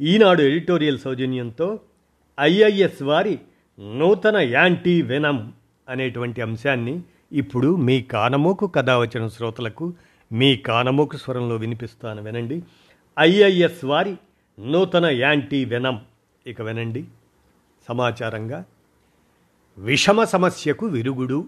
ఈనాడు editorial సౌజన్యంతో IIS వారి నూతన యాంటీ వెనమ్ అనేటువంటి అంశాన్ని ఇప్పుడు మీ కానమోకు కథ వచ్చిన శ్రోతలకు మీ కానమోకు స్వరంలో వినిపిస్తాను వినండి. ఐఐఎస్ వారి నూతన యాంటీ వెనమ్. ఇక వినండి. సమాచారంగా విషమ సమస్యకు విరుగుడు.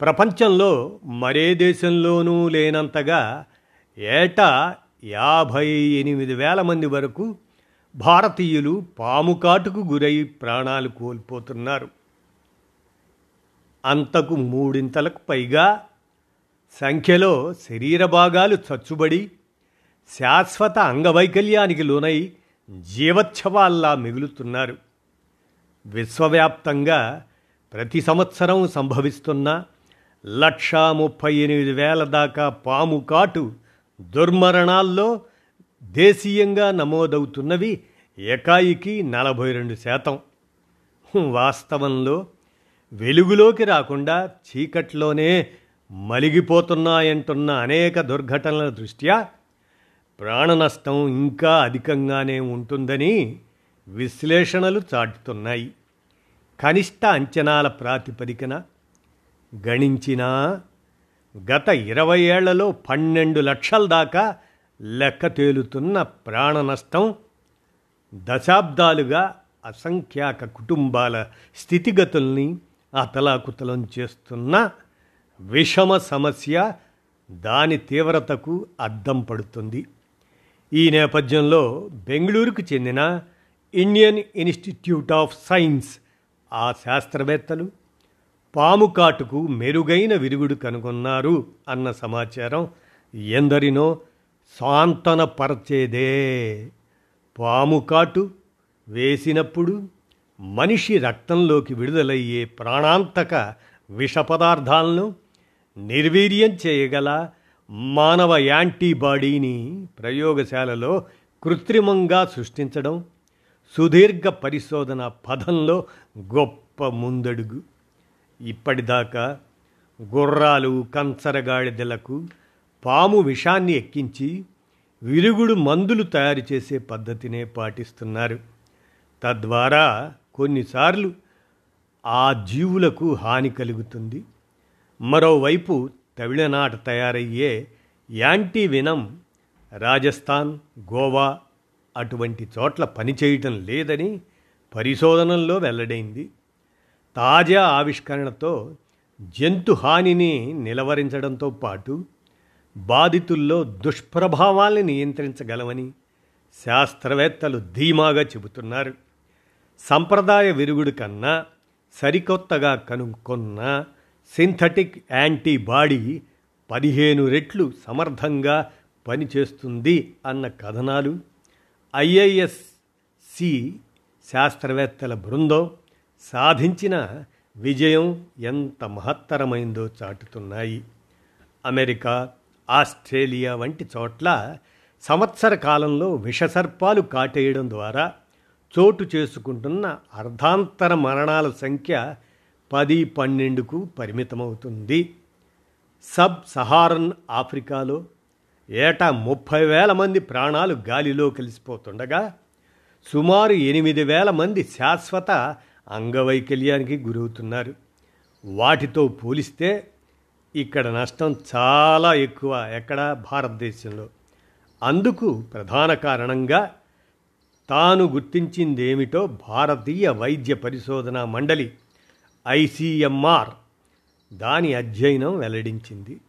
ప్రపంచంలో మరే దేశంలోనూ లేనంతగా ఏటా యాభై ఎనిమిది వేల మంది వరకు భారతీయులు పాము కాటుకు గురై ప్రాణాలు కోల్పోతున్నారు. అంతకు మూడింతలకు పైగా సంఖ్యలో శరీర భాగాలు చచ్చుబడి శాశ్వత అంగవైకల్యానికి లోనై జీవోత్సవాల్లా మిగులుతున్నారు. విశ్వవ్యాప్తంగా ప్రతి సంవత్సరం సంభవిస్తున్న లక్షా ముప్పై ఎనిమిది వేల దాకా పాము కాటు దుర్మరణాల్లో దేశీయంగా నమోదవుతున్నవి ఏకాయికి నలభై రెండు శాతం. వాస్తవంలో వెలుగులోకి రాకుండా చీకట్లోనే మలిగిపోతున్నాయంటున్న అనేక దుర్ఘటనల దృష్ట్యా ప్రాణ నష్టం ఇంకా అధికంగానే ఉంటుందని విశ్లేషణలు చాటుతున్నాయి. కనిష్ట అంచనాల ప్రాతిపదికన గణించినా గత ఇరవై ఏళ్ళలో పన్నెండు లక్షల దాకా లెక్క తేలుతున్న ప్రాణ నష్టం దశాబ్దాలుగా అసంఖ్యాక కుటుంబాల స్థితిగతుల్ని అతలాకుతలం చేస్తున్న విషమ సమస్య దాని తీవ్రతకు అద్దం పడుతుంది. ఈ నేపథ్యంలో బెంగళూరుకు చెందిన ఇండియన్ ఇన్స్టిట్యూట్ ఆఫ్ సైన్స్ ఆ శాస్త్రవేత్తలు పాము కాటుకు మెరుగైన విరుగుడు కనుగొన్నారు అన్న సమాచారం ఎందరినో సాంతనపరచేదే. పాము కాటు వేసినప్పుడు మనిషి రక్తంలోకి విడుదలయ్యే ప్రాణాంతక విష పదార్థాలను నిర్వీర్యం చేయగల మానవ యాంటీబాడీని ప్రయోగశాలలో కృత్రిమంగా సృష్టించడం సుదీర్ఘ పరిశోధన పదంలో గొప్ప ముందడుగు. ఇప్పటిదాకా గుర్రాలు కంచరగాడిదలకు పాము విషాన్ని ఎక్కించి విరుగుడు మందులు తయారు చేసే పద్ధతినే పాటిస్తున్నారు. తద్వారా కొన్నిసార్లు ఆ జీవులకు హాని కలుగుతుంది. మరోవైపు తమిళనాట తయారయ్యే యాంటీ వినం రాజస్థాన్ గోవా అటువంటి చోట్ల పనిచేయటం లేదని పరిశోధనల్లో వెల్లడైంది. తాజా ఆవిష్కరణతో జంతు హానిని నిలవరించడంతో పాటు బాధితుల్లో దుష్ప్రభావాల్ని నియంత్రించగలవని శాస్త్రవేత్తలు ధీమాగా చెబుతున్నారు. సంప్రదాయ విరుగుడు కన్నా సరికొత్తగా కనుక్కున్న సింథటిక్ యాంటీబాడీ పదిహేను రెట్లు సమర్థంగా పనిచేస్తుంది అన్న కథనాలు ఐఐఎస్సి శాస్త్రవేత్తల బృందం సాధించిన విజయం ఎంత మహత్తరమైందో చాటుతున్నాయి. అమెరికా ఆస్ట్రేలియా వంటి చోట్ల సంవత్సర కాలంలో విషసర్పాలు కాటేయడం ద్వారా చోటు చేసుకుంటున్న అర్ధాంతర మరణాల సంఖ్య పది పన్నెండుకు పరిమితమవుతుంది. సబ్ సహారన్ ఆఫ్రికాలో ఏటా ముప్పై వేల మంది ప్రాణాలు గాలిలో కలిసిపోతుండగా సుమారు ఎనిమిది వేల మంది శాశ్వత అంగవైకల్యానికి గురవుతున్నారు. వాటితో పోలిస్తే ఇక్కడ నష్టం చాలా ఎక్కువ ఎక్కడ? భారతదేశంలో. అందుకు ప్రధాన కారణంగా తాను గుర్తించిందేమిటో భారతీయ వైద్య పరిశోధన మండలి ఐసీఎంఆర్ దాని అధ్యయనం వెల్లడించింది.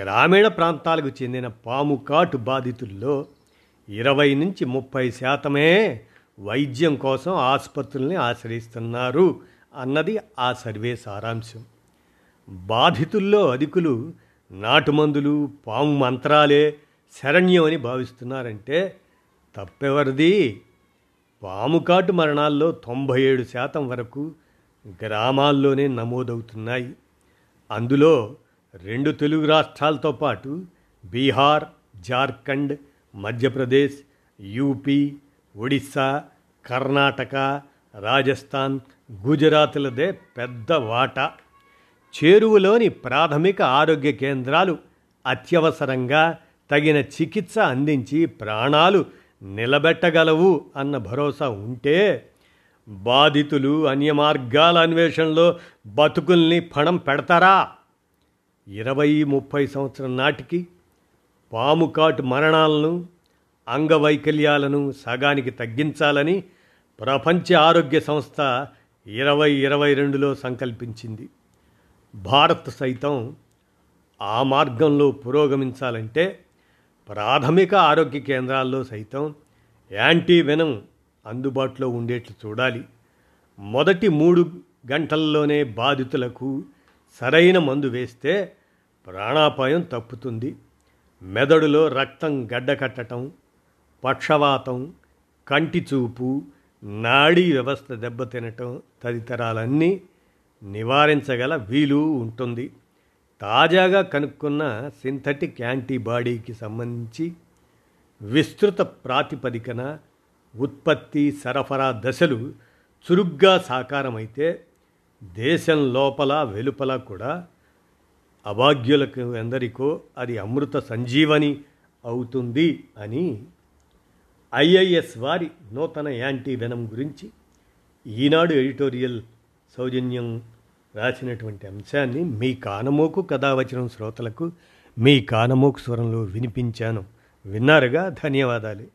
గ్రామీణ ప్రాంతాలకు చెందిన పాము కాటు బాధితుల్లో ఇరవై నుంచి ముప్పై శాతమే వైద్యం కోసం ఆసుపత్రుల్ని ఆశ్రయిస్తున్నారు అన్నది ఆ సర్వే సారాంశం. బాధితుల్లో అధికులు నాటుమందులు పాము మంత్రాలే శరణ్యం అని భావిస్తున్నారంటే తప్పెవరిది? పాముకాటు మరణాల్లో తొంభై ఏడు శాతం వరకు గ్రామాల్లోనే నమోదవుతున్నాయి. అందులో రెండు తెలుగు రాష్ట్రాలతో పాటు బీహార్ జార్ఖండ్ మధ్యప్రదేశ్ యూపీ ఒడిస్సా కర్ణాటక రాజస్థాన్ గుజరాత్లదే పెద్ద వాటా. చేరువలోని ప్రాథమిక ఆరోగ్య కేంద్రాలు అత్యవసరంగా తగిన చికిత్స అందించి ప్రాణాలు నిలబెట్టగలవు అన్న భరోసా ఉంటే బాధితులు అన్యమార్గాల అన్వేషణలో బతుకుల్ని పణం పెడతారా? ఇరవై ముప్పై సంవత్సరం నాటికి పాము కాటు మరణాలను అంగవైకల్యాలను సగానికి తగ్గించాలని ప్రపంచ ఆరోగ్య సంస్థ ఇరవై ఇరవై రెండులో సంకల్పించింది. భారత్ సైతం ఆ మార్గంలో పురోగమించాలంటే ప్రాథమిక ఆరోగ్య కేంద్రాల్లో సైతం యాంటీ వెనం అందుబాటులో ఉండేట్లు చూడాలి. మొదటి మూడు గంటల్లోనే బాధితులకు సరైన మందు వేస్తే ప్రాణాపాయం తప్పుతుంది. మెదడులో రక్తం గడ్డకట్టడం పక్షవాతం కంటి చూపు నాడీ వ్యవస్థ దెబ్బతినటం తదితరాలన్నీ నివారించగల వీలు ఉంటుంది. తాజాగా కనుక్కున్న సింథటిక్ యాంటీబాడీకి సంబంధించి విస్తృత ప్రాతిపదికన ఉత్పత్తి సరఫరా దశలు చురుగ్గా సాకారమైతే దేశం లోపల వెలుపల కూడా అభాగ్యులకు ఎందరికో అది అమృత సంజీవని అవుతుంది అని ఐఐఎస్ వారి నూతన యాంటీ వెనం గురించి ఈనాడు ఎడిటోరియల్ సౌజన్యం రాసినటువంటి అంశాన్ని మీ కానమోకు కథావచనం శ్రోతలకు మీ కానమోకు స్వరంలో వినిపించాను. విన్నారుగా? ధన్యవాదాలు.